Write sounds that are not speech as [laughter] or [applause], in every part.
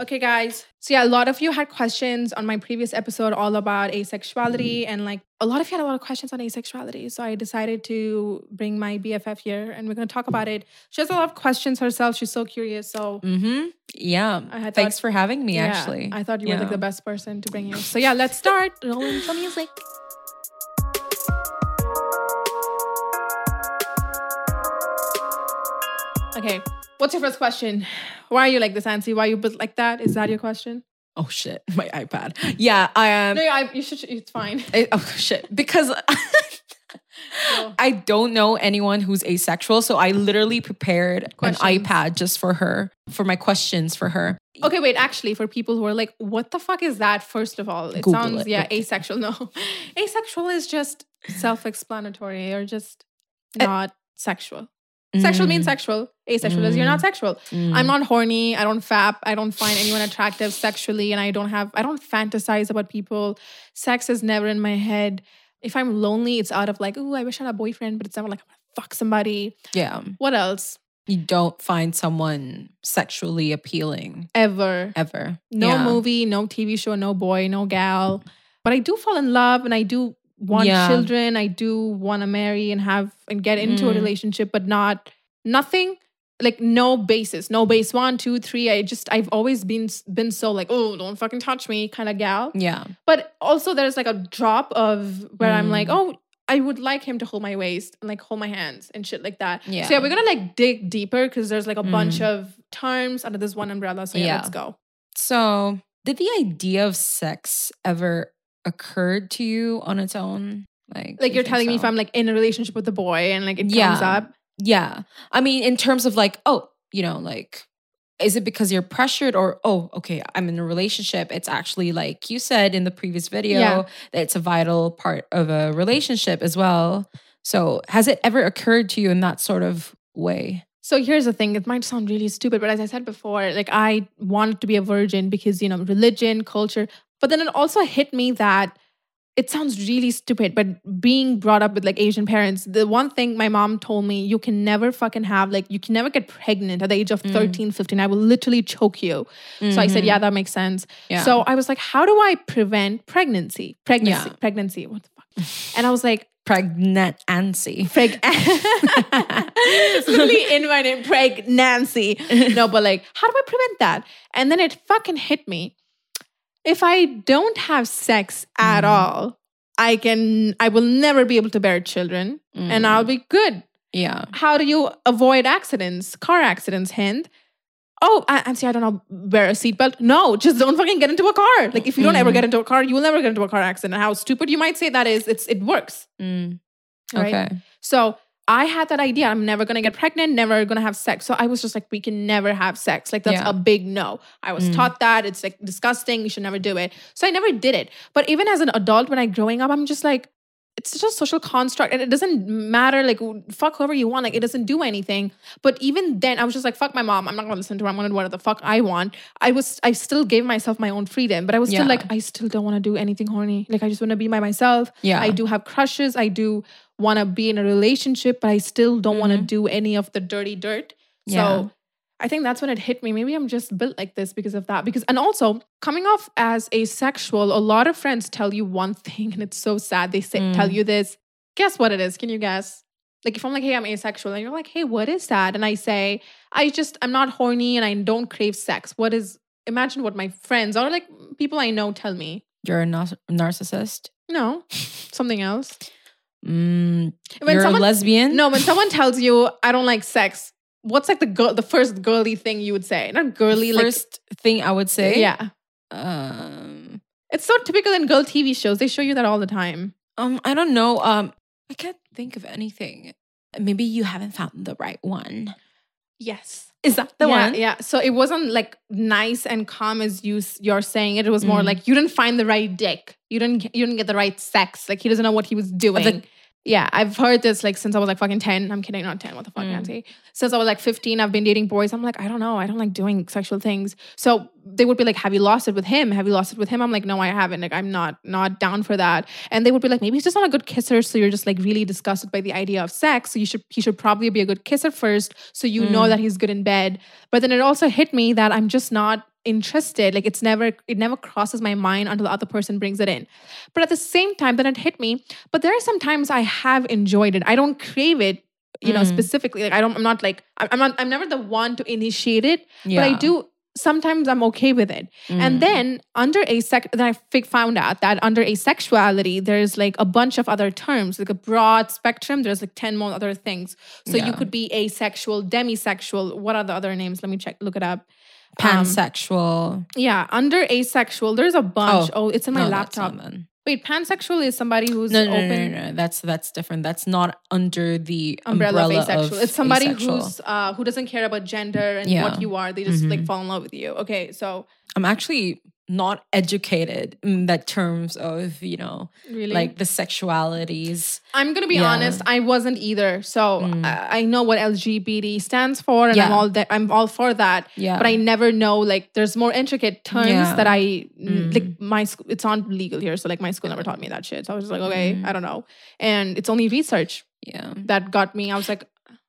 Okay, guys. So yeah, a lot of you had questions on my previous episode all about asexuality, and like a lot of you had a lot of questions on asexuality. So I decided to bring my BFF here, and we're gonna talk about it. She has a lot of questions herself. She's so curious. So Mm-hmm. Yeah. I had Thanks for having me, yeah, actually. I thought you were like the best person to bring you. So yeah, let's start. Rolling some music. Okay, what's your first question? Why are you like this, Nancy? Why are you built like that? Is that your question? Oh shit, [laughs] my iPad. Yeah, I um No, I, you should. It's fine. [laughs] I- oh shit, because [laughs] I don't know anyone who's asexual, so I literally prepared Questions. an iPad just for her for my questions for her. Okay, wait. Actually, for people who are like, "What the fuck is that?" First of all, it Google sounds it, yeah, okay. asexual. No, asexual is just self-explanatory or just Uh, not sexual. Sexual means Mm, sexual. Asexual is you're not sexual. mm. I'm not horny. I don't fap. I don't find anyone attractive sexually, and I don't have. I don't fantasize about people. Sex is never in my head. If I'm lonely, it's out of like, oh, I wish I had a boyfriend, but it's never like I want to fuck somebody. yeah. What else? You don't find someone sexually appealing Ever. ever. No Yeah. movie, no TV show, no boy, no gal. But I do fall in love and I do want Yeah. children. I do want to marry and have and get into a Mm. relationship, but not nothing like no basis, no base one, two, three. I just I've always been been so like, oh, don't fucking touch me kind of gal. Yeah. But also there's like a drop of where I'm like, Mm. oh, I would like him to hold my waist and like hold my hands and shit like that. Yeah. So yeah, we're gonna like dig deeper because there's like a bunch Mm. of terms under this one umbrella. So yeah, Yeah. let's go. So, did the idea of sex ever occurred to you on its own? Like, like you you're telling me if? I'm like in a relationship with a boy and like it comes Yeah. up. Yeah. I mean, in terms of like, oh, you know, like, is it because you're pressured or, oh, okay, I'm in a relationship? It's actually like you said in the previous video Yeah. that it's a vital part of a relationship as well. So, has it ever occurred to you in that sort of way? So here's the thing, it might sound really stupid, but as I said before, like I wanted to be a virgin because, you know, religion, culture. But then it also hit me that it sounds really stupid, but being brought up with like Asian parents, the one thing my mom told me, you can never fucking have, like, you can never get pregnant at the age of mm. 13, 15. I will literally choke you. So I said, mm-hmm. yeah, that makes sense. Yeah. So I was like, how do I prevent pregnancy? Pregnancy, Yeah. pregnancy. What the fuck? And I was like, Pregnancy. Preg. it's [laughs] [laughs] literally in my name, pregnancy. No, but like, how do I prevent that? And then it fucking hit me. If I don't have sex at mm. all, I can, I will never be able to bear children and I'll mm. be good. Yeah. How do you avoid accidents, car accidents, Hind? Oh, I, saying I don't know, wear a seatbelt. No, just don't fucking get into a car. Like if you don't ever mm. get into a car, you will never get into a car accident. How stupid you might say that is, it's it works. Mm. Right? Okay. So I had that idea. I'm never gonna get pregnant, never gonna have sex. So I was just like, we can never have sex. Like that's Yeah. a big no. I was Mm. taught that. It's like disgusting. You should never do it. So I never did it. But even as an adult, when I growing up, I'm just like, it's just a social construct and it doesn't matter like fuck whoever you want like it doesn't do anything but even then i was just like fuck my mom i'm not gonna listen to her i'm gonna do whatever the fuck i want i was i still gave myself my own freedom but i was still Yeah. like i still don't want to do anything horny like i just want to be by myself Yeah. i do have crushes i do want to be in a relationship but i still don't want to do any of the dirty dirt Yeah. so I think that's when it hit me. Maybe I'm just built like this because of that. Because and also coming off as asexual, a lot of friends tell you one [laughs] thing, and it's so sad. They say tell Mm. you this. Guess what it is? Can you guess? Like if I'm like, hey, I'm asexual, and you're like, hey, what is that? And I say, I just I'm not horny and I don't crave sex. What is imagine what my friends or like people I know tell me. You're a narcissist. No, something else. Mm, When you're someone a lesbian. no, when someone tells you I don't like sex, what's like the girl, the first girly thing you would say? Not girly, First thing I would say. yeah. Um. It's so typical in girl TV shows. They show you that all the time. Um. I don't know. Um. I can't think of anything. Maybe you haven't found the right one. Yes. Is that the yeah, one? Yeah. So it wasn't like nice and calm as you you're saying it. It was more Mm. like you didn't find the right dick. You didn't you didn't get the right sex. Like he doesn't know what he was doing. Yeah, I've heard this like since I was like fucking 10. I'm kidding, not 10. What the fuck, Mm. Nancy? Since I was like 15, I've been dating boys. I'm like, I don't know. I don't like doing sexual things. So they would be like, Have you lost it with him? Have you lost it with him? I'm like, No, I haven't. Like, I'm not not down for that. And they would be like, Maybe he's just not a good kisser. So you're just like really disgusted by the idea of sex. So you should he should probably be a good kisser first. So you know Mm. that he's good in bed. But then it also hit me that I'm just not interested like it's never it never crosses my mind until the other person brings it in. But at the same time then it hit me but there are some times i have enjoyed it. I don't crave it you know Mm. specifically. Like i don't i'm not like i'm I'm not i'm never the one to initiate it Yeah. but i do sometimes i'm okay with it. And Mm. then under a sec then i found out that under asexuality there's like a bunch of other terms like a broad spectrum. There's like 10 more other things. So you could be asexual demisexual what are the other names? Let me check look it up Um, pansexual. yeah, under asexual, there's a bunch. Oh, it's in my no, laptop. Wait, pansexual is somebody who's No, no, no, open no, no, That's that's different. That's not under the umbrella, umbrella, of asexual. of it's somebody asexual. who's uh who doesn't care about gender and Yeah. what you are. They just like Mhm. fall in love with you. Okay, so I'm actually not educated in that terms of you know really, like the sexualities. I'm gonna be Yeah. honest. I wasn't either. So Mm. I, I know what LGBT stands for, and I'm all that. I'm all for that. Yeah, But I never know like there's more intricate terms Yeah. that I Mm. like. My school, it's not legal here, so like my school never taught me that shit. So I was just like, okay, Mm. I don't know. And it's only research yeah. that got me. I was like,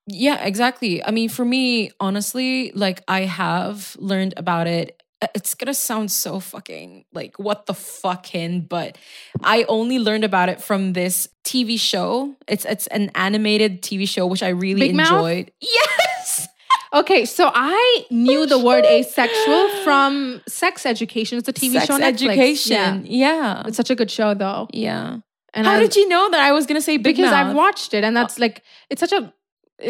Yeah, exactly. I mean, for me, honestly, like I have learned about it. Uh, It's gonna sound so fucking like what the fucking, but I only learned about it from this TV show. It's it's an animated TV show which I really Big Mouth? enjoyed. [laughs] Yes. Okay, so I knew the word asexual from Sex Education. It's a TV Sex show on Netflix. education. Yeah. Yeah. It's such a good show though. Yeah. And How I- did you know that I was gonna say big because I've watched it and that's like it's such a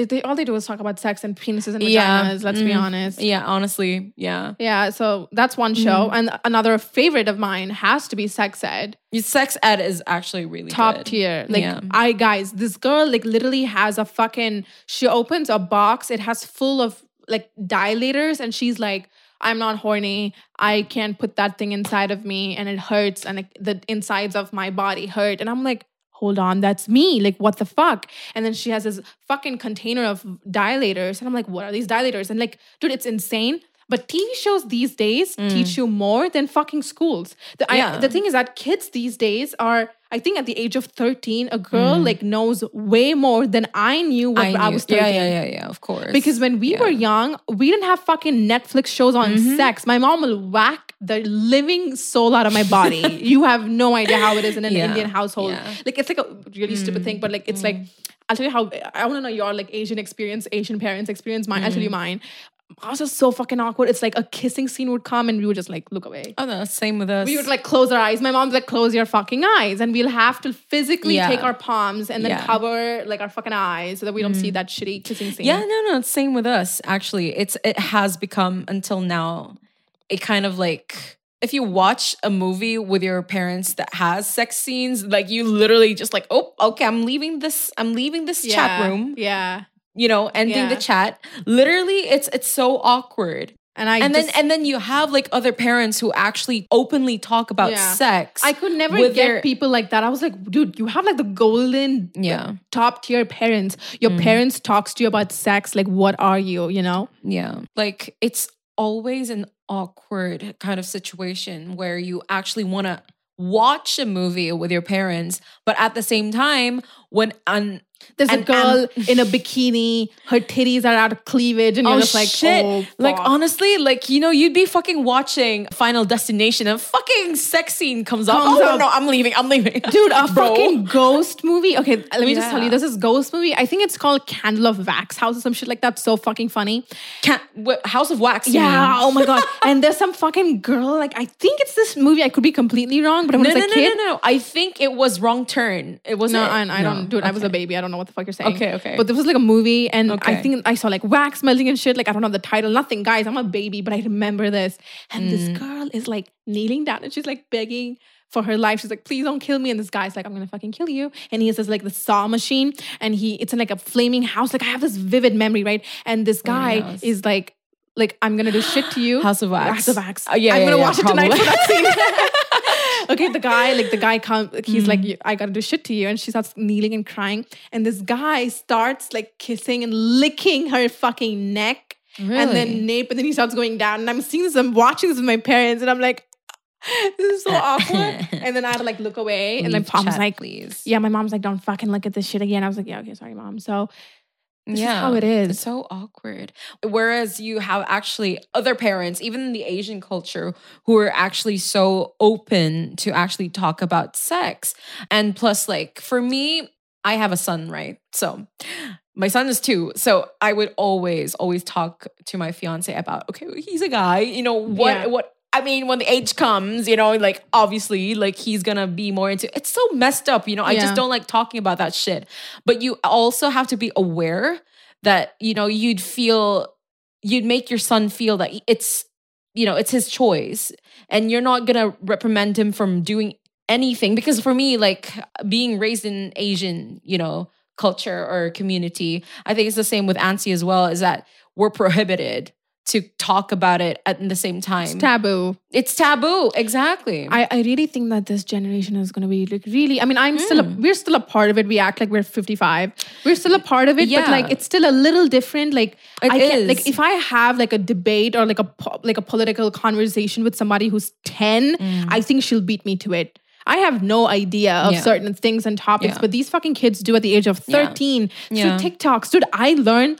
they, all they do is talk about sex and penises and vaginas, Yeah. let's be Mm. honest. Yeah, honestly, yeah. Yeah, so that's one show. Mm-hmm. And another favorite of mine has to be Sex Ed. Sex ed is actually really Top good. tier. Like Yeah. I guys, this girl like literally has a fucking she opens a box, it has full of like dilators, and she's like, I'm not horny. I can't put that thing inside of me and it hurts and like, the insides of my body hurt. And I'm like, hold on, that's me. Like, what the fuck? And then she has this fucking container of dilators. And I'm like, what are these dilators? And like, dude, it's insane. But TV shows these days teach you more than fucking schools. The, I- Mm. Yeah. the thing is that kids these days are, I think at the age of 13, a girl Mm. like knows way more than I knew when I, knew- was 13. Yeah, yeah, yeah, yeah. Of course. Because when we were young, we didn't have fucking Netflix shows on Mm-hmm. sex. My mom will whack the living soul out of my body. [laughs] you have no idea how it is in an Yeah. Indian household. Yeah. Like it's like a really stupid thing, but like it's like I'll tell you how I want to know your like Asian experience, Asian parents experience. Mine, I'll tell you mine. I was just so fucking awkward. It's like a kissing scene would come and we would just like look away. Oh no, same with us. We would like close our eyes. My mom's like, close your fucking eyes. And we'll have to physically Yeah. take our palms and then Yeah. Mm. cover like our fucking eyes so that we don't see that shitty kissing scene. Yeah, no, no, it's same with us. Actually, it's it has become until now a kind of like if you watch a movie with your parents that has sex scenes, like you literally just like, oh, okay, I'm leaving this, I'm leaving this chat room, Yeah. you know, ending Yeah. the chat. Literally, it's it's so awkward. And I and just, then and then you have like other parents who actually openly talk about Yeah. sex. I could never get their- people like that. I was like, dude, you have like the golden Yeah. top tier parents. Your mm-hmm. parents talks to you about sex. Like, what are you? You know? Yeah. Like it's always an awkward kind of situation where you actually want to watch a movie with your parents, but at the same time, when an There's a And- girl in a bikini, her titties are out of cleavage, and you're oh, just like, oh, like honestly, like you know, you'd be fucking watching Final Destination and fucking sex scene comes up. Comes oh up. no, I'm leaving. I'm leaving, [laughs] Dude, a Bro. fucking ghost movie. Okay, let me just tell you, Yeah. this is ghost movie. I think it's called Candle of Wax House or some shit like that. So fucking funny. Can't, House of Wax. Yeah. Oh my god. [laughs] and there's some fucking girl. Like I think it's this movie. I could be completely wrong, but when No, I was no, a no, kid. no, no. I think it was Wrong Turn. It was No? I, I don't, No. dude. I was a baby. I don't know what the fuck you're saying. Okay, okay. But there was like a movie, and I think I saw like wax melting and shit. Like I don't know the title, nothing, guys. I'm a baby, but I remember this. And this Mm. girl is like kneeling down, and she's like begging for her life. She's like, "Please don't kill me." And this guy's like, "I'm gonna fucking kill you." And he has this like the saw machine, and he it's in like a flaming house. Like I have this vivid memory, right? And this guy house. is like. Like I'm gonna do shit to you. House of Wax. House of Wax. Uh, yeah, I'm yeah, gonna yeah, watch it tonight for that scene. [laughs] [laughs] okay, the guy, like the guy comes, he's Mm. like, I gotta do shit to you. And she starts kneeling and crying. And this guy starts like kissing and licking her fucking neck. Really? And then nape, and then he starts going down. And I'm seeing this, I'm watching this with my parents, and I'm like, [laughs] this is so awkward. and then I had to like look away. and my mom's chat, like, please. yeah, my mom's like, don't fucking look at this shit again. I was like, yeah, okay, sorry, mom. So this is yeah, how it is. It's so awkward. Whereas you have actually other parents, even in the Asian culture, who are actually so open to actually talk about sex. And plus, like for me, I have a son, right? So my son is two. So I would always, always talk to my fiance about, okay, he's a guy, you know, what, Yeah. what, I mean, when the age comes, you know, like obviously, like he's gonna be more into it's so messed up, you know. I Yeah. just don't like talking about that shit. But you also have to be aware that, you know, you'd feel you'd make your son feel that it's, you know, it's his choice. And you're not gonna reprimand him from doing anything. Because for me, like being raised in Asian, you know, culture or community, I think it's the same with Ansi as well, is that we're prohibited to talk about it at the same time. it's taboo. It's taboo, exactly. I, I really think that this generation is going to be like really. I mean, I'm still a, Mm. we're still a part of it. We act like we're 55. We're still a part of it, but Yeah. like it's still a little different. Like It I can't like if I have like a debate or like a like a political conversation with somebody who's 10, I think she'll beat me to it. I have no idea of Mm. Yeah. certain things and topics, Yeah. but these fucking kids do at the age of 13 Yeah. through TikToks. Dude, I learn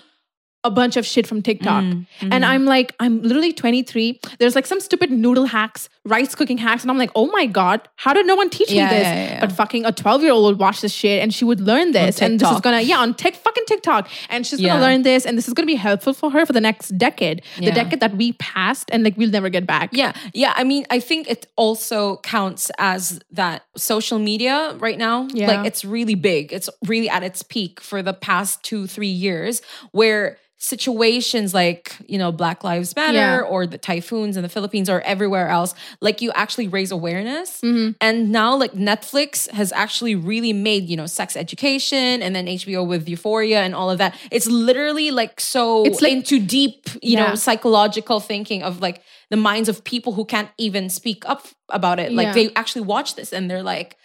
a bunch of shit from TikTok. Mm, And mm-hmm. I'm like, I'm literally 23. There's like some stupid noodle hacks, rice cooking hacks. And I'm like, oh my God, how did no one teach Yeah, me this? yeah, yeah. But fucking a 12 year old would watch this shit and she would learn this. And this is gonna, yeah, on tech fucking TikTok. And she's gonna learn this. And this is gonna be helpful for her for the next decade. The decade that we passed and like we'll never get back. Yeah, yeah. I mean, I think it also counts as that social media right now. Yeah. Like it's really big. It's really at its peak for the past two, three years, where situations like, you know, Black Lives Matter Yeah. or the typhoons in the Philippines or everywhere else, like you actually raise awareness. Mm-hmm. And now, like Netflix has actually really made, you know, sex education and then HBO with Euphoria and all of that. It's literally like so It's like- into deep, you Yeah. know, psychological thinking of like the minds of people who can't even speak up about it. Like Yeah. they actually watch this and they're like,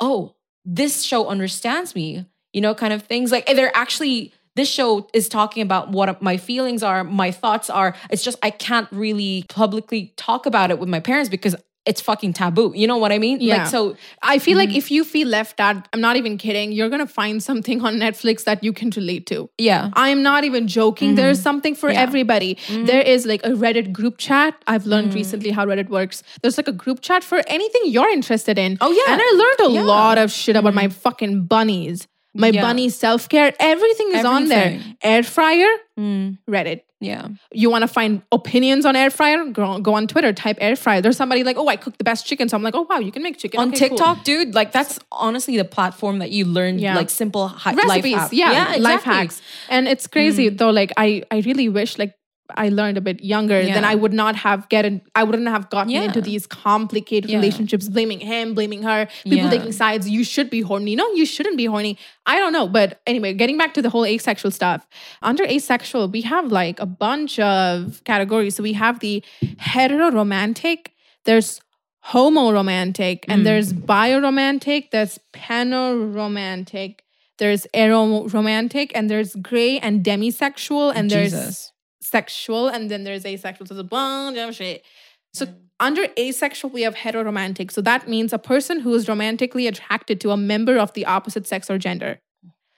oh, this show understands me, you know, kind of things. Like they're actually, this show is talking about what my feelings are, my thoughts are. It's just, I can't really publicly talk about it with my parents because it's fucking taboo. You know what I mean? Yeah. Like, so I feel Mm-hmm. like if you feel left out, I'm not even kidding, you're gonna find something on Netflix that you can relate to. yeah. I'm not even joking. There's something for Mm-hmm. Yeah. Mm-hmm. everybody. There is like a Reddit group chat. I've learned recently how Reddit works. There's like a group chat for anything you're interested in. Oh, yeah. And I learned a Yeah. Mm-hmm. lot of shit about my fucking bunnies, my Yeah. bunny self care. Everything is on there. Air fryer, Mm, Reddit. yeah. You want to find opinions on air fryer? Go, go on Twitter, type air fryer. There's somebody like, oh, I cook the best chicken. So I'm like, oh, wow, you can make chicken. On Okay, cool. TikTok, dude, like that's honestly the platform that you learn Yeah. like simple hi- recipes life yeah, life exactly. hacks and it's crazy though like i i really wish like i learned a bit younger then i would not have gotten i wouldn't have gotten Yeah. into these complicated Yeah. relationships blaming him blaming her people Yeah. taking sides you should be horny no you shouldn't be horny i don't know but anyway getting back to the whole asexual stuff under asexual we have like a bunch of categories so we have the heteroromantic there's homo romantic and mm. there's bioromantic there's panoromantic there's aromantic and there's gray and demisexual and there's Jesus. Sexual and then there's asexual so there's a bunch of shit so mm. under asexual we have heteroromantic so that means a person who is romantically attracted to a member of the opposite sex or gender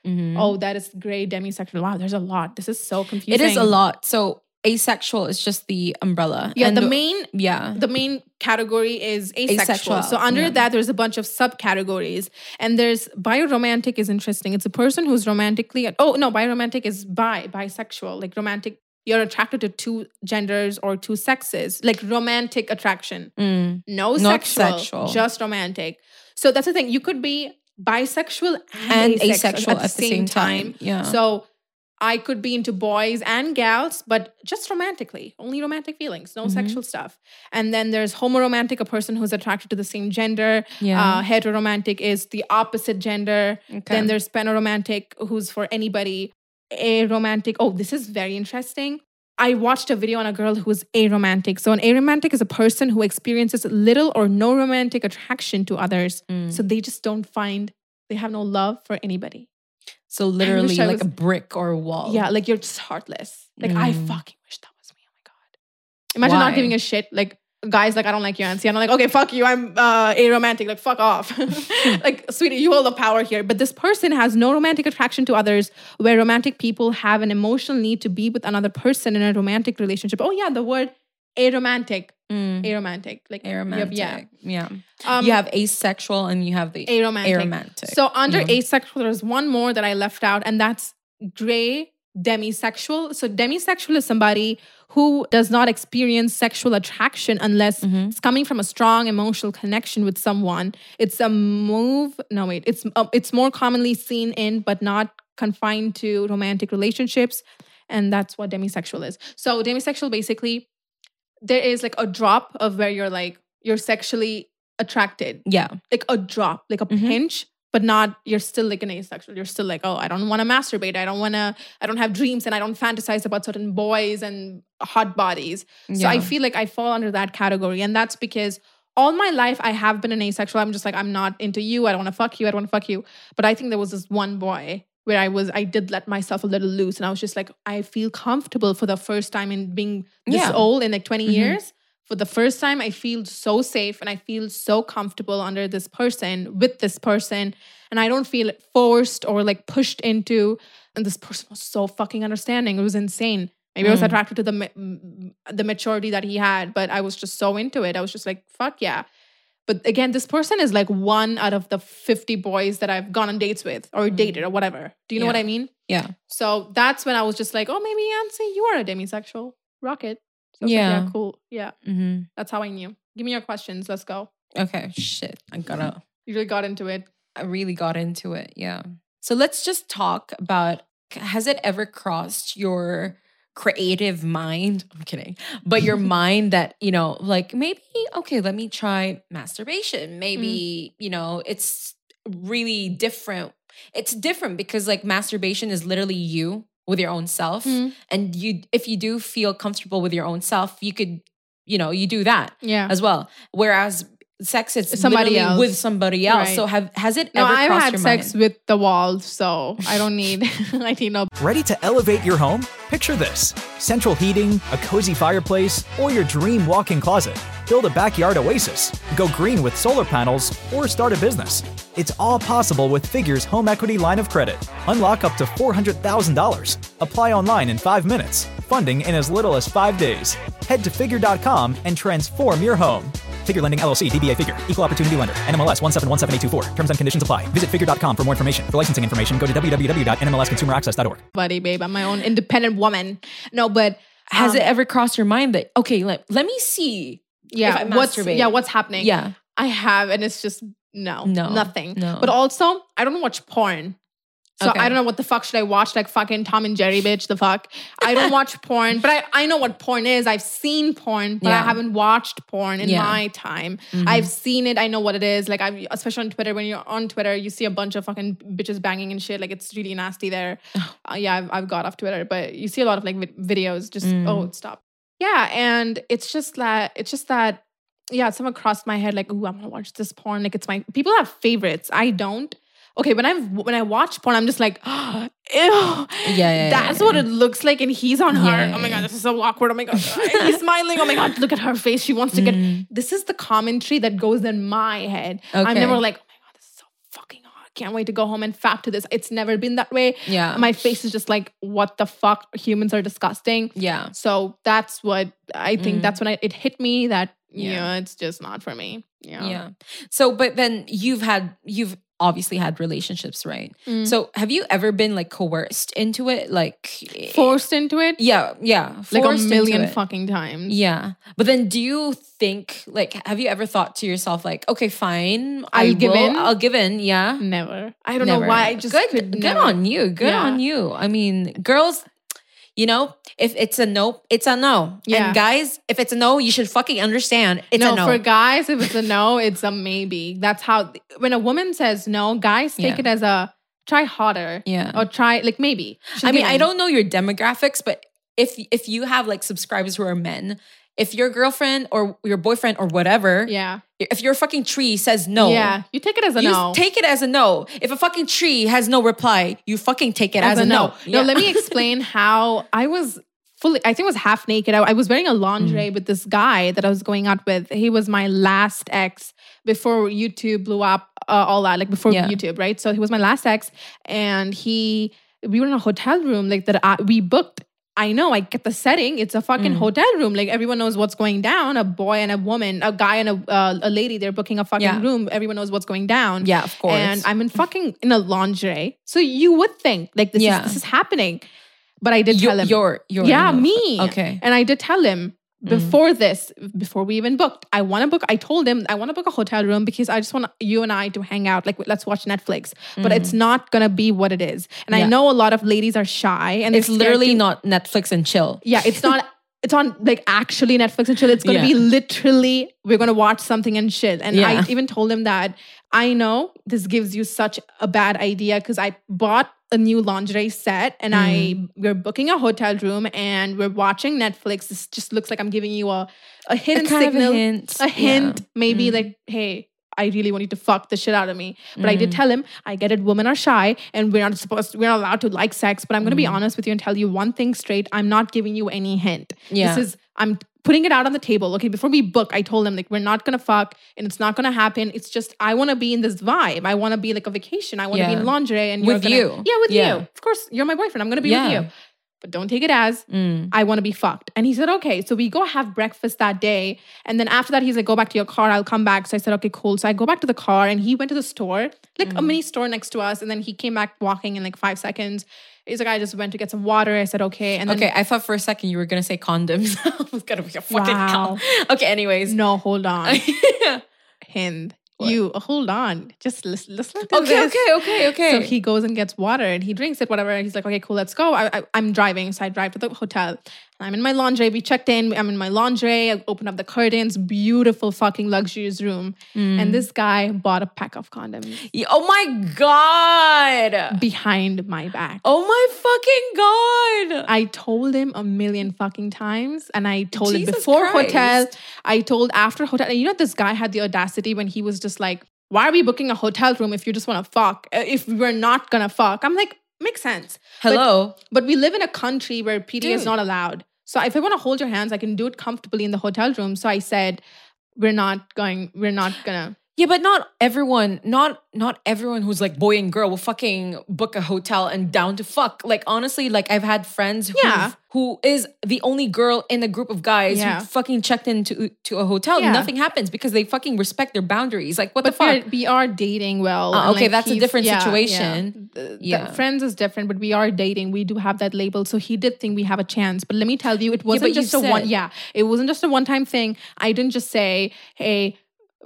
mm-hmm. Oh, that is gray demisexual. Wow, there's a lot. This is so confusing. It is a lot. So asexual is just the umbrella. Yeah, And the main yeah. the main category is asexual. Asexual, So under yeah. that, there's a bunch of subcategories. And there's bioromantic is interesting. It's a person who's romantically oh no, bioromantic is bi, bisexual, like romantic. You're attracted to two genders or two sexes, like romantic attraction. Mm. No sexual, sexual. just romantic. So that's the thing. You could be bisexual and, And asexual, at the same time. Yeah. So I could be into boys and gals, but just romantically, only romantic feelings, no Mhm. sexual stuff. And then there's homoromantic, a person who's attracted to the same gender. Yeah. Uh, heteroromantic is the opposite gender. Okay. Then there's panoromantic, who's for anybody. Aromantic. Oh, this is very interesting. I watched a video on a girl who is was aromantic. So, an aromantic is a person who experiences little or no romantic attraction to others. Mm. So, they just don't find, they have no love for anybody. So literally I like was- a brick or a wall. Yeah, like you're just heartless. Like I Mm. fucking wish that was me. Oh my god. Imagine not giving a shit. Like guys, like I don't like you. And I'm like, okay, fuck you. I'm uh aromantic. Like fuck off. [laughs] like sweetie, you hold the power here. But this person has no romantic attraction to others. Where romantic people have an emotional need to be with another person in a romantic relationship. Oh yeah, the word aromantic. Mm. Aromantic. Like Aromantic. Yeah. Yeah. Um, you have asexual and you have the aromantic. aromantic. So under Yeah. asexual, there's one more that I left out, and that's gray demisexual. So demisexual is somebody who does not experience sexual attraction unless Mhm. it's coming from a strong emotional connection with someone. It's a move. No, wait. It's uh, it's more commonly seen in, but not confined to romantic relationships, and that's what demisexual is. So demisexual basically, there is like a drop of where you're like you're sexually attracted yeah. like a drop, like a Mhm. pinch, but not you're still like an asexual. You're still like, oh, I don't want to masturbate. I don't want to. I don't have dreams, and I don't fantasize about certain boys and hot bodies. So I feel like I fall under that category, and that's because all my life I have been an asexual. I'm just like I'm not into you. I don't want to fuck you. I don't want to fuck you. But I think there was this one boy where I was I did let myself a little loose, and I was just like I feel comfortable for the first time in being this Yeah. old in like 20 Mhm. years for the first time i feel so safe and i feel so comfortable under this person with this person and i don't feel forced or like pushed into. And this person was so fucking understanding. It was insane. Maybe i was Mm. attracted to the the maturity that he had but i was just so into it. I was just like fuck yeah. But again this person is like one out of the 50 boys that i've gone on dates with or dated or whatever. Do you know what i mean? Yeah. so that's when i was just like oh maybe Yancy, you are a demisexual. Rocket so was like, Yeah. yeah cool yeah hmm that's how I knew. Give me your questions. Let's go. Okay. Shit. I gotta You really got into it. I really got into it. Yeah. So let's just talk about has it ever crossed your creative mind? I'm kidding. But your [laughs] mind that, you know, like maybe, okay, let me try masturbation. Maybe, you know, it's really different. It's different because like masturbation is literally you with your own self. Mm. And you if you do feel comfortable with your own self, you could, you know, you do that Yeah. as well. Whereas sex is Somebody else. with somebody else. Right. So have has it ever happened? No, ever I've had your sex mind? with the walls, so I don't need. I need no. Ready to elevate your home? Picture this central heating, a cozy fireplace, or your dream walk in closet. Build a backyard oasis, go green with solar panels, or start a business. It's all possible with Figure's home equity line of credit. Unlock up to $400,000. Apply online in five minutes. Funding in as little as five days. Head to figure.com and transform your home. Figure Lending LLC, DBA Figure, Equal Opportunity Lender, NMLS 1717824. Terms and conditions apply. Visit figure.com for more information. For licensing information, go to www.nmlsconsumeraccess.org. Buddy, babe, I'm my own independent woman. No, but Has um, it ever crossed your mind that okay, let, let me see Yeah, what's masturbate? yeah, what's happening? Yeah. I have, and it's just no, No, nothing. no. But also, I don't watch porn. So Okay. I don't know what the fuck should I watch? Like fucking Tom and Jerry, bitch. The fuck. I don't watch [laughs] porn, but I, I know what porn is. I've seen porn, but I haven't watched porn in Yeah. my time. Mhm. I've seen it. I know what it is. Like I, especially on Twitter. When you're on Twitter, you see a bunch of fucking bitches banging and shit. Like it's really nasty there. [sighs] Uh, yeah, I've, I've got off Twitter, but you see a lot of like vid- videos. Just Mm. oh, stop. Yeah, and it's just that it's just that yeah, someone crossed my head like, "Ooh, I'm gonna watch this porn." Like it's my people have favorites. I don't. Okay, when I when I watch porn, I'm just like, [gasps] ew. Yeah, yeah, that's yeah, what yeah. it looks like, and he's on her. Oh my god, this is so awkward. Oh my god, [laughs] he's smiling. Oh my god, look at her face. She wants to get. Mm. This is the commentary that goes in my head. okay. I'm never like, oh my god, this is so fucking hot. can't wait to go home and fap to this. It's never been that way. Yeah. My face is just like, what the fuck? Humans are disgusting. Yeah. So that's what I think Mm. that's when I, it hit me that, Yeah. yeah, it's just not for me. Yeah. Yeah. So, but then you've had, you've obviously had relationships, right? Mm. So, have you ever been like coerced into it? Like, Forced into it Yeah. Yeah. like a million fucking times. Yeah. But then do you think, like, have you ever thought to yourself, like, okay, fine, I'll I give will- in? I'll give in. Yeah. Never. I don't Never. know why. I just good, good never. on you. Good Yeah. on you. I mean, girls, you know, if it's a no, it's a no. Yeah. And guys, if it's a no, you should fucking understand it's no, a no. for guys, if it's a no, it's a maybe. That's how when a woman says no, guys take Yeah. it as a try harder. Yeah. Or try like maybe. I mean, I don't know your demographics, but if if you have like subscribers who are men, if your girlfriend or your boyfriend or whatever. Yeah. if your fucking tree says no, Yeah. You take it as a you no. take it as a no. If a fucking tree has no reply, you fucking take it as, a, no. No, let me [laughs] explain how I was fully, I think I was half naked. I, I was wearing a Mm. lingerie with this guy that I was going out with. He was my last ex before YouTube blew up, uh, all that, like before Yeah. YouTube, right? So he was my last ex. And he, we were in a hotel room, like that I, we booked. I know, I get the setting. It's a fucking Mm. hotel room. Like everyone knows what's going down. A boy and a woman, a guy and a uh, a lady. They're booking a fucking Yeah. room. Everyone knows what's going down. Yeah, of course. And I'm in fucking in a lingerie. So you would think like this Yeah. is this is happening. But I did Your- tell him. your- your- yeah, me. Okay. And I did tell him Mm-hmm. before this, before we even booked, I want to book. I told him I want to book a hotel room because I just want you and I to hang out. Like let's watch Netflix. But it's mm-hmm. not gonna be what it is. And Yeah. I know a lot of ladies are shy and it's literally to- not Netflix and chill. yeah, it's not. [laughs] It's on like actually Netflix and chill. It's gonna Yeah. be literally we're gonna watch something and shit. And Yeah. I even told him that I know this gives you such a bad idea because I bought a new lingerie set and I Mm. we're booking a hotel room and we're watching Netflix. This just looks like I'm giving you a a hidden of a signal, hint. a hint, Yeah. maybe Mm. like hey. I really want you to fuck the shit out of me. But I Mm. did tell him, I get it, women are shy and we're not supposed we're not allowed to like sex. But I'm gonna Mm. be honest with you and tell you one thing straight. I'm not giving you any hint. Yeah. This is I'm putting it out on the table. Okay, before we book, I told him like we're not gonna fuck and it's not gonna happen. It's just I wanna be in this vibe. I wanna be like a vacation. I wanna be in lingerie and you're With gonna- you. Yeah, with Yeah. you. Of course, you're my boyfriend. I'm gonna be Yeah. with you. But don't take it as Mm. I want to be fucked. And he said, okay. So we go have breakfast that day. And then after that, he's like, go back to your car. I'll come back. So I said, okay, cool. So I go back to the car and he went to the store, like Mm. a mini store next to us. And then he came back walking in like five seconds. He's like, I just went to get some water. I said, okay. And then, Okay, I thought for a second you were gonna say condoms. [laughs] I was gonna be a fucking Wow. cow. Okay, anyways. no, hold on. [laughs] Hind, you uh, hold on. Just listen, listen to Okay, this. okay, okay, okay. Okay. So he goes and gets water and he drinks it, whatever. And he's like, okay, cool, let's go. I, I, I'm driving. So I drive to the hotel. I'm in my lingerie. We checked in. I'm in my lingerie. I open up the curtains. Beautiful fucking luxurious room. Mm. And this guy bought a pack of condoms Oh my god. behind my back. Oh my fucking god. I told him a million fucking times, and I told him Jesus before hotel. I told after hotel. And you know, this guy had the audacity when he was just like, "Why are we booking a hotel room if you just want to fuck? Uh, If we're not gonna fuck?" I'm like, makes sense. Hello. But, we live in a country where PD is not allowed. So if I want to hold your hands, I can do it comfortably in the hotel room. So I said, "We're not going. We're not gonna." Yeah, but not everyone, not not everyone who's like boy and girl will fucking book a hotel and down to fuck. Like honestly, like I've had friends who Yeah. who is the only girl in a group of guys Yeah. who fucking checked into to a hotel. Yeah. Nothing happens because they fucking respect their boundaries. Like what But the fuck? we are dating well. Uh, okay, like, that's a different situation. Yeah. The- friends is different, but we are dating. We do have that label. So he did think we have a chance. But let me tell you, it wasn't just a one. Yeah, it wasn't just a one time thing. I didn't just say, "Hey,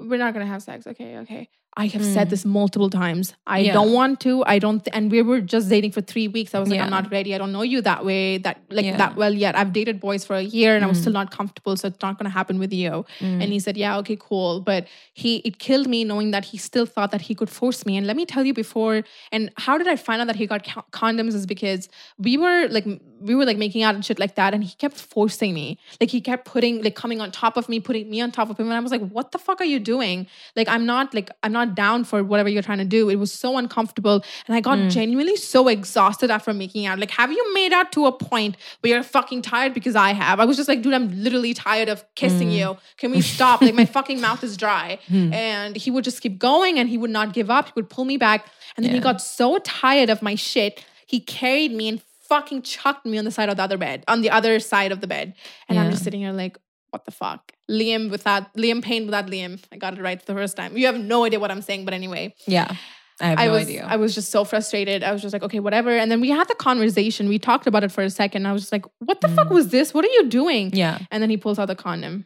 we're not gonna have sex." Okay, okay. I have said this multiple times. I Mm. Yeah. don't want to. I don't. Th- and we were just dating for three weeks. I was like, Yeah. I'm not ready. I don't know you that way. That like Yeah. Mm. that well yet. I've dated boys for a year and I was still not comfortable. So it's not gonna happen with you. And he said, Yeah, okay, cool. But he it killed me knowing that he still thought that he could force me. And let me tell you before. And how did I find out that he got co- condoms? Is because we were like we were like making out and shit like that, and he kept forcing me. Like he kept putting like coming on top of me, putting me on top of him, and I was like, What the fuck are you doing? Like I'm not like I'm not down for whatever you're trying to do. It was so uncomfortable. And I got Mm. genuinely so exhausted after making out. Like, have you made out to a point where you're fucking tired? Because I have. I was just like, dude, I'm literally tired of kissing Mm. you. Can we stop? like, my [laughs] fucking mouth is dry. And he would just keep going and he would not give up. He would pull me back. And then he got so tired of my shit, he carried me and fucking chucked me on the side of the other bed, on the other side of the bed. And I'm just sitting here like, what the fuck? Liam without Liam Payne without Liam. I got it right the first time. You have no idea what I'm saying, but anyway. Yeah. I have I no was idea. I was just so frustrated. I was just like, okay, whatever. And then we had the conversation. We talked about it for a second. I was just like, what the fuck was this? What are you doing? Mm. yeah. And then he pulls out the condom.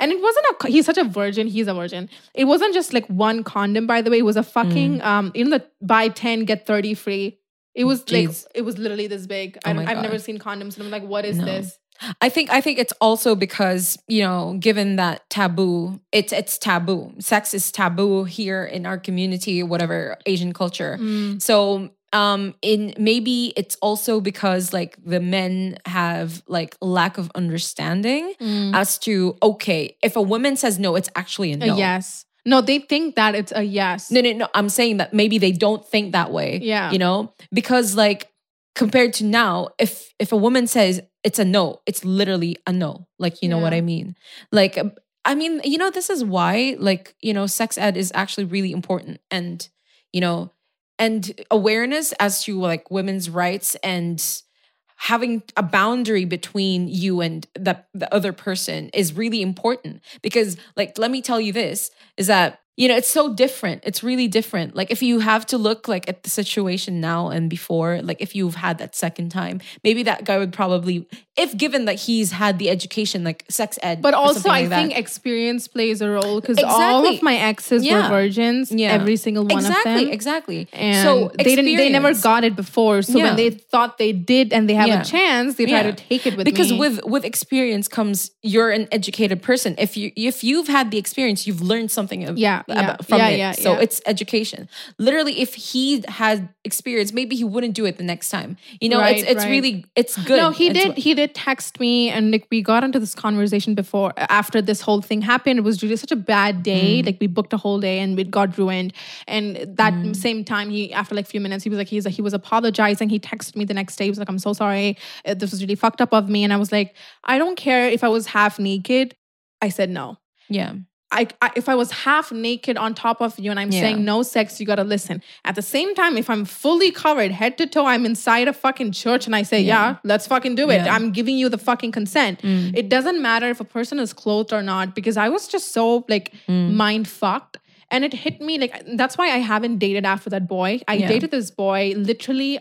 And it wasn't a he's such a virgin, he's a virgin. It wasn't just like one condom, by the way. It was a Mm. fucking um, you know the buy 10, get 30 free. It was like it was literally this big. Oh I, have never seen condoms. And I'm like, what is No. this? I think I think it's also because you know, given that taboo, it's it's taboo. Sex is taboo here in our community, whatever Asian culture. Mm. So um in maybe it's also because like the men have like lack of understanding Mm. as to okay, if a woman says no, it's actually a A no. yes. No, they think that it's a yes. No, no, no. I'm saying that maybe they don't think that way. Yeah. You know? Because like compared to now, if if a woman says it's a no, it's literally a no. Like, you know what I mean? Like um, I mean, you know, this is why like, you know, sex ed is actually really important and, you know, and awareness as to like women's rights and having a boundary between you and the, the other person is really important because like let me tell you this is that you know it's so different. It's really different. Like if you have to look like at the situation now and before like if you've had that second time maybe that guy would probably if given that he's had the education like sex ed But also, I like that. think experience plays a role because all of my exes Yeah. were virgins. Yeah. Every single one exactly of them. exactly And so they didn't. They never got it before. So Yeah. when they thought they did, and they have Yeah. a chance, they try to take it with because me. with with experience comes you're an educated person if you if you've had the experience you've learned something of, Yeah, yeah, about, from yeah, it yeah, so it's education literally if he had experience maybe he wouldn't do it the next time you know it's Right, it's right. really it's good No, he It's did. He did text me, and like we got into this conversation before. After this whole thing happened, it was really such a bad day. Mm. Like we booked a whole day, and it got ruined. And that Mm. same time, he after like a few minutes, he was like, he's like, he was apologizing. He texted me the next day. He was like, I'm so sorry. Uh, This was really fucked up of me. And I was like, I don't care if I was half naked. I said no. yeah I, I if I was half naked on top of you and I'm Yeah. saying no sex, you gotta listen. At the same time, if I'm fully covered head to toe, I'm inside a fucking church and I say, yeah, let's fucking do it. Yeah. I'm giving you the fucking consent. Mm. It doesn't matter if a person is clothed or not because I was just so like mm. mind fucked. And it hit me like that's why I haven't dated after that boy. I Yeah. dated this boy literally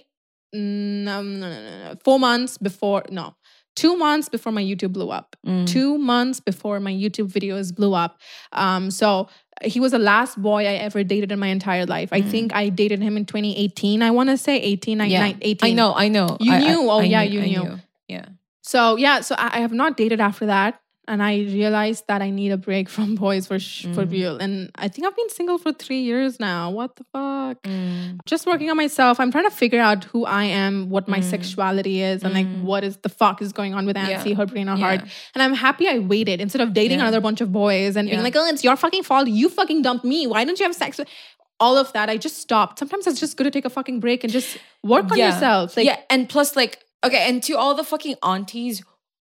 mm, um, no, four months before no two months before my youtube blew up. Mm. two months before my youtube videos blew up. Um so he was the last boy i ever dated in my entire life. I think i dated him in 2018 i want to say 18 I- Mm. yeah 18 i know i know. You I- I- knew? Oh, I yeah, knew- you I knew. yeah. So yeah so I, I have not dated after that and i realized that i need a break [laughs] from boys for sh- for Mm. real and i think i've been single for three years now what the fuck Mm. just working on myself. I'm trying to figure out who I am, what my sexuality is, and like what is the fuck is going on with Mm. Yeah. Nancy, her brain, her Yeah. heart. And I'm happy I waited instead of dating Yeah. another bunch of boys and being like, oh, it's your fucking fault. You fucking dumped me. Why don't you have sex with all of that? I just stopped. Sometimes it's just good to take a fucking break and just work on Yeah. yourself. Like, yeah, and plus, like, okay, and to all the fucking aunties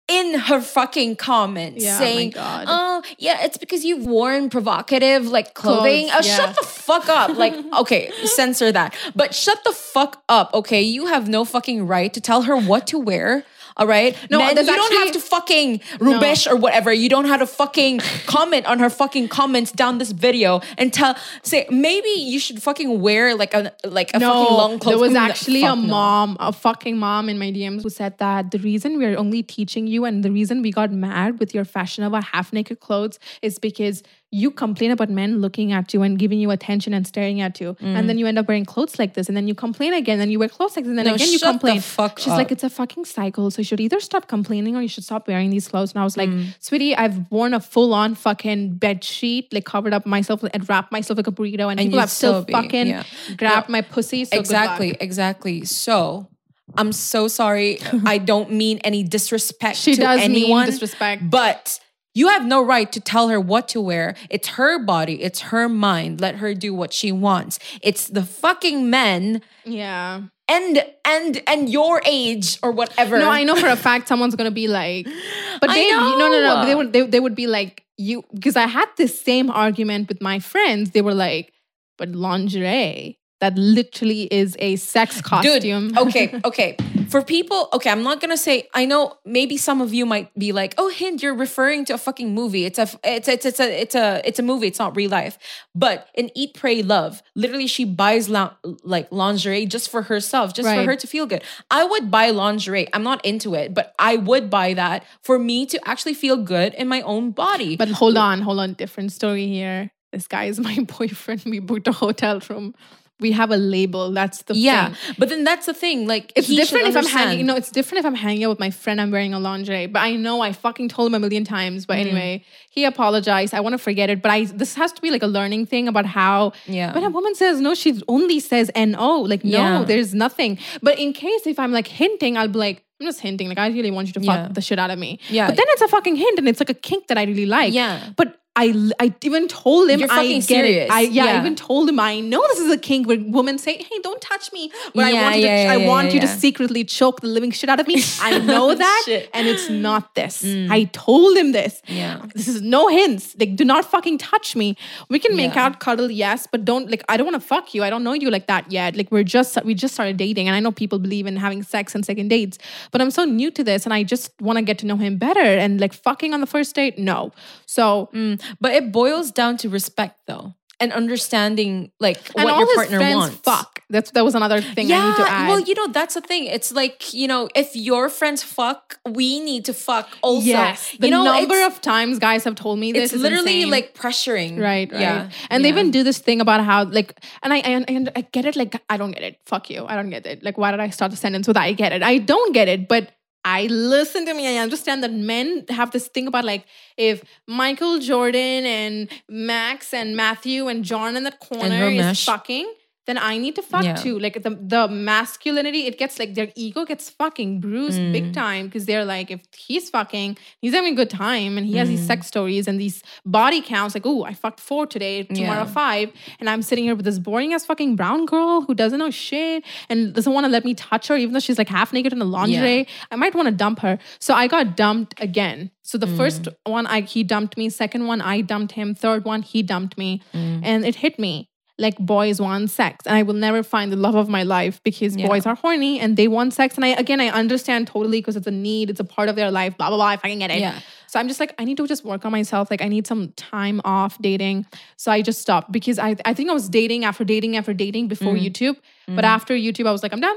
in her fucking comments Yeah, oh saying, God. "Oh, yeah, it's because you've worn provocative like clothing." Clothes, oh, yeah. shut the fuck up! Like, [laughs] okay, censor that. But shut the fuck up, okay? You have no fucking right to tell her what to wear. All right. No, Men, you there's don't have to fucking rubesh or whatever. You don't have to fucking comment on her fucking comments down this video and tell say maybe you should fucking wear like a like a fucking long clothes. There was Mm, actually a fuck no. mom, a fucking mom in my DMs who said that the reason we're only teaching you and the reason we got mad with your fashionable half naked clothes is because you complain about men looking at you and giving you attention and staring at you. And then you end up wearing clothes like this. And then you complain again. And you wear clothes like this. And then No, again you complain. fuck She's like, it's a fucking cycle. So you should either stop complaining or you should stop wearing these clothes. And I was like, Mm. sweetie, I've worn a full on fucking bed sheet, like covered up myself and wrapped myself like a burrito. And, and people have still be- fucking yeah. grabbed No, my pussy. So exactly, exactly. So I'm so sorry. [laughs] I don't mean any disrespect She to does mean anyone. disrespect. But You have no right to tell her what to wear. It's her body, it's her mind. Let her do what she wants. It's the fucking men Yeah. and and and your age or whatever. No, I know for a fact someone's gonna be like, [laughs] but they no no no. know. They would they, they would be like you because I had this same argument with my friends. They were like, but lingerie that literally is a sex costume. Dude, okay, [laughs] okay. Mm. For people, okay, I'm not gonna say. I know maybe some of you might be like, "Oh, hint, you're referring to a fucking movie. It's a, it's it's it's a it's a it's a movie. It's not real life." But in Eat, Pray, Love, literally, she buys la- like lingerie just for herself, just for her to feel good. I would buy lingerie. I'm not into it, but I would buy that for me to actually feel good in my own body. But hold on, hold on. Different story here. This guy is [laughs] my boyfriend. We booked a hotel room. We have a label. That's the yeah, thing. but then that's the thing. Like, It's different if I'm hanging. understand. No, it's different if I'm hanging out with my friend. I'm wearing a lingerie, but I know I fucking told him a million times. But Mm. anyway, he apologized. I want to forget it, but I this has to be like a learning thing about how Yeah. when a woman says no, she only says no. Like no, Yeah. there's nothing. But in case if I'm like hinting, I'll be like. I'm just hinting, like I really want you to fuck Yeah. the shit out of me. Yeah. But then it's a fucking hint, and it's like a kink that I really like. Yeah. But I, I even told him You're I get serious. it. I yeah, I even told him I know this is a kink where women say, "Hey, don't touch me," but I want you yeah, to, yeah, I yeah, want you to secretly choke the living shit out of me. [laughs] I know that, and it's not this. Mm. I told him this. Yeah. this is no hints. Like, do not fucking touch me. We can make Yeah. out, cuddle, yes, but don't like. I don't want to fuck you. I don't know you like that yet. Like, we're just we just started dating, and I know people believe in having sex and second dates, but I'm so new to this, and I just want to get to know him better. And like fucking on the first date, no. So mm. But it boils down to respect, though, and understanding like and what your partner wants. fuck. That's that was another thing I need to add. well, you know that's the thing. It's like you know, if your friends fuck, we need to fuck also. yes, the you know, number of times guys have told me this it's is literally insane. like pressuring. Right, right. Yeah, And they even do this thing about how like and I and I get it like I don't get it. Fuck you. I don't get it. Like why did I start the sentence with I get it? I don't get it, but I listen to me. I understand that men have this thing about like if Michael Jordan and Max and Matthew and John in the corner is fucking, then I need to fuck Yeah. too. Like the the masculinity, it gets like their ego gets fucking bruised Mm. big time because they're like, if he's fucking, he's having a good time and he has Mm. these sex stories and these body counts, like, oh, I fucked four today, tomorrow Yeah. five, and I'm sitting here with this boring ass fucking brown girl who doesn't know shit and doesn't want to let me touch her, even though she's like half naked in the lingerie. I might want to dump her. So I got dumped again. So the first Mm. one, I he dumped me. Second one, I dumped him. Third one, he dumped me, Mm. and it hit me. Like boys want sex, and I will never find the love of my life because Yeah. boys are horny and they want sex. And I again, I understand totally because it's a need, it's a part of their life. Blah blah blah. If I can get it, Yeah. so I'm just like, I need to just work on myself. Like I need some time off dating. So I just stopped because I I think I was dating after dating after dating before mm. YouTube. But mm. after YouTube, I was like, I'm done.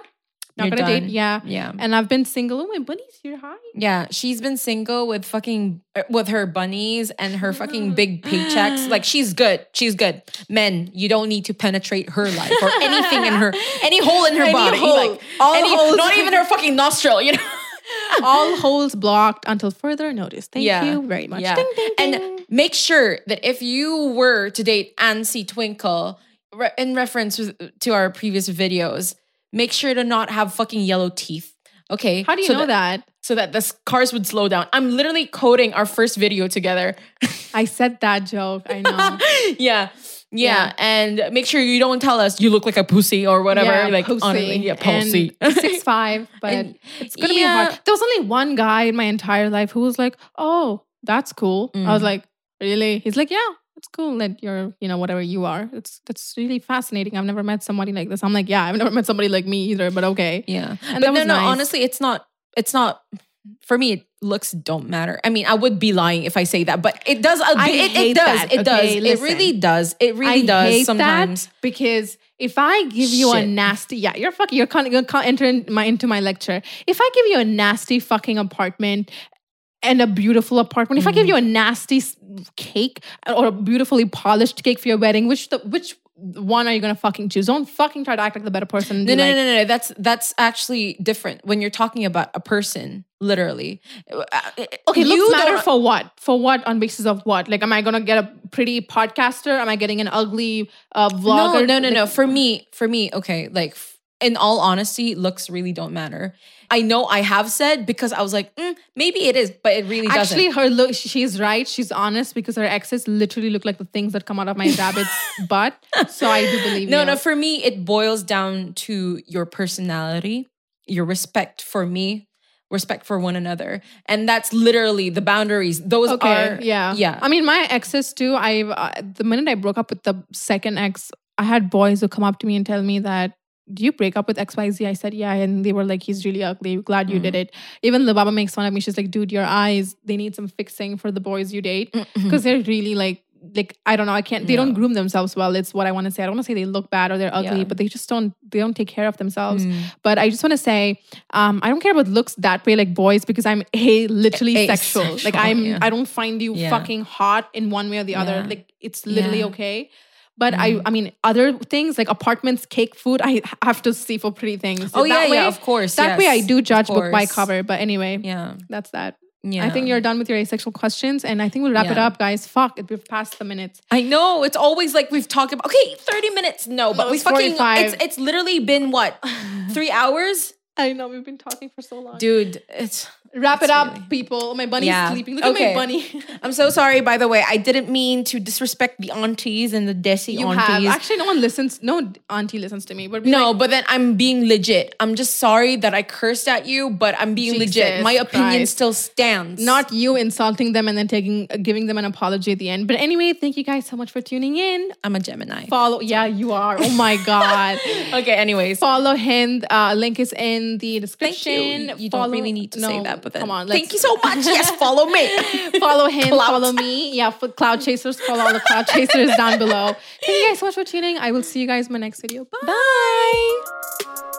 Not. You're gonna done. date. Yeah. Yeah. And I've been single. Oh, my buddy's here. Hi. Yeah, she's been single with fucking uh, with her bunnies and her fucking [gasps] big paychecks. Like she's good. She's good. Men, you don't need to penetrate her life or anything in her [laughs] any hole in her Any body. hole. Like All any, holes. not even her fucking nostril, you know. [laughs] All holes blocked until further notice. Thank you very much. Yeah. Ding, ding, ding. And make sure that if you were to date Ansi Twinkle, in reference to our previous videos, make sure to not have fucking yellow teeth. Okay. How do you So know that? So that the cars would slow down. I'm literally coding our first video together. [laughs] I said that joke. I know. [laughs] yeah. Yeah. Yeah. And make sure you don't tell us you look like a pussy or whatever. Yeah, like pussy. honestly, yeah, pussy. Six five, [laughs] but And- it's gonna yeah. be hard. There was only one guy in my entire life who was like, "Oh, that's cool." I was Mm. like, "Really?" He's like, "Yeah, it's cool that you're, you know, whatever you are. It's that's really fascinating. I've never met somebody like this." I'm like, "Yeah, I've never met somebody like me either." But okay, Yeah. And but no, no, nice. honestly, it's not, it's not, for me, looks don't matter. I mean, I would be lying if I say that, but it does, uh, I it, it does, that, it does. okay? It really does. It really I does sometimes. because if I give you a nasty, yeah, you're fucking, you're con- you're con- entering my into my lecture. If I give you a nasty fucking apartment and a beautiful apartment, if I Mm. give you a nasty cake or a beautifully polished cake for your wedding, which the which one are you gonna fucking choose? Don't fucking try to act like the better person. No, no, like, no, no, no. That's that's actually different when you're talking about a person, literally. Uh, Okay, you looks matter for what? For what? On basis of what? Like, am I gonna get a pretty podcaster? Am I getting an ugly uh, vlogger? No, no, no, Like, no. For me, for me, okay, like in all honesty, looks really don't matter. I know I have said because I was like, mm, maybe it is, but it really doesn't. Actually, her look, she's right. She's honest because her exes literally look like the things that come out of my [laughs] rabbit's butt. So I do believe no, you. no. For me, it boils down to your personality, your respect for me, respect for one another, and that's literally the boundaries. Those Okay, are yeah, yeah. I mean, my exes too. I uh, the minute I broke up with the second ex, I had boys who come up to me and tell me that. Do you break up with XYZ? I said, yeah. And they were like, he's really ugly. Glad you Mm. did it. Even the Baba makes fun of me. She's like, dude, your eyes, they need some fixing for the boys you date. Because they're really like, like, I don't know. I can't, they don't groom themselves well. It's what I want to say. I don't want to say they look bad or they're ugly, Yeah. but they just don't, they don't take care of themselves. Mm. But I just want to say, um, I don't care about looks that way, like boys, because I'm a literally A- sexual. Like I'm, yeah. I don't find you Yeah. fucking hot in one way or the other. Like it's literally okay. But I, mm-hmm. I mean, other things like apartments, cake, food, I have to see for pretty things. Oh, That yeah, yeah, of course, That way, I do judge book by cover. But anyway, yeah, that's that. yeah. I think you're done with your asexual questions, and I think we'll wrap it up, guys. Fuck, it, we've passed the minutes. I know it's always like we've talked about. Okay, thirty minutes. No, but No, we fucking. 45. It's it's literally been what [sighs] three hours, I know we've been talking for so long. dude. It's wrap it up, really- people. My bunny's Yeah. sleeping. Look Okay. at my bunny. [laughs] I'm so sorry. By the way, I didn't mean to disrespect the aunties and the desi you aunties. have actually no one listens. No auntie listens to me, but no, like, but then I'm being legit. I'm just sorry that I cursed at you, but I'm being legit. My opinion Christ. still stands. not you insulting them and then taking giving them an apology at the end. But anyway, thank you guys so much for tuning in. I'm a Gemini. Follow, yeah, you are. Oh my god. [laughs] okay. Anyways, Follow Hind. Uh, link is in the thank description. you. You Follow- don't really need to say No, that, but then come on. thank you so much. Yes, follow me. [laughs] follow him, Clout. follow me. Yeah, for Cloud Chasers, follow all the Cloud Chasers down below. Thank you guys so much for tuning. I will see you guys in my next video. Bye. Bye.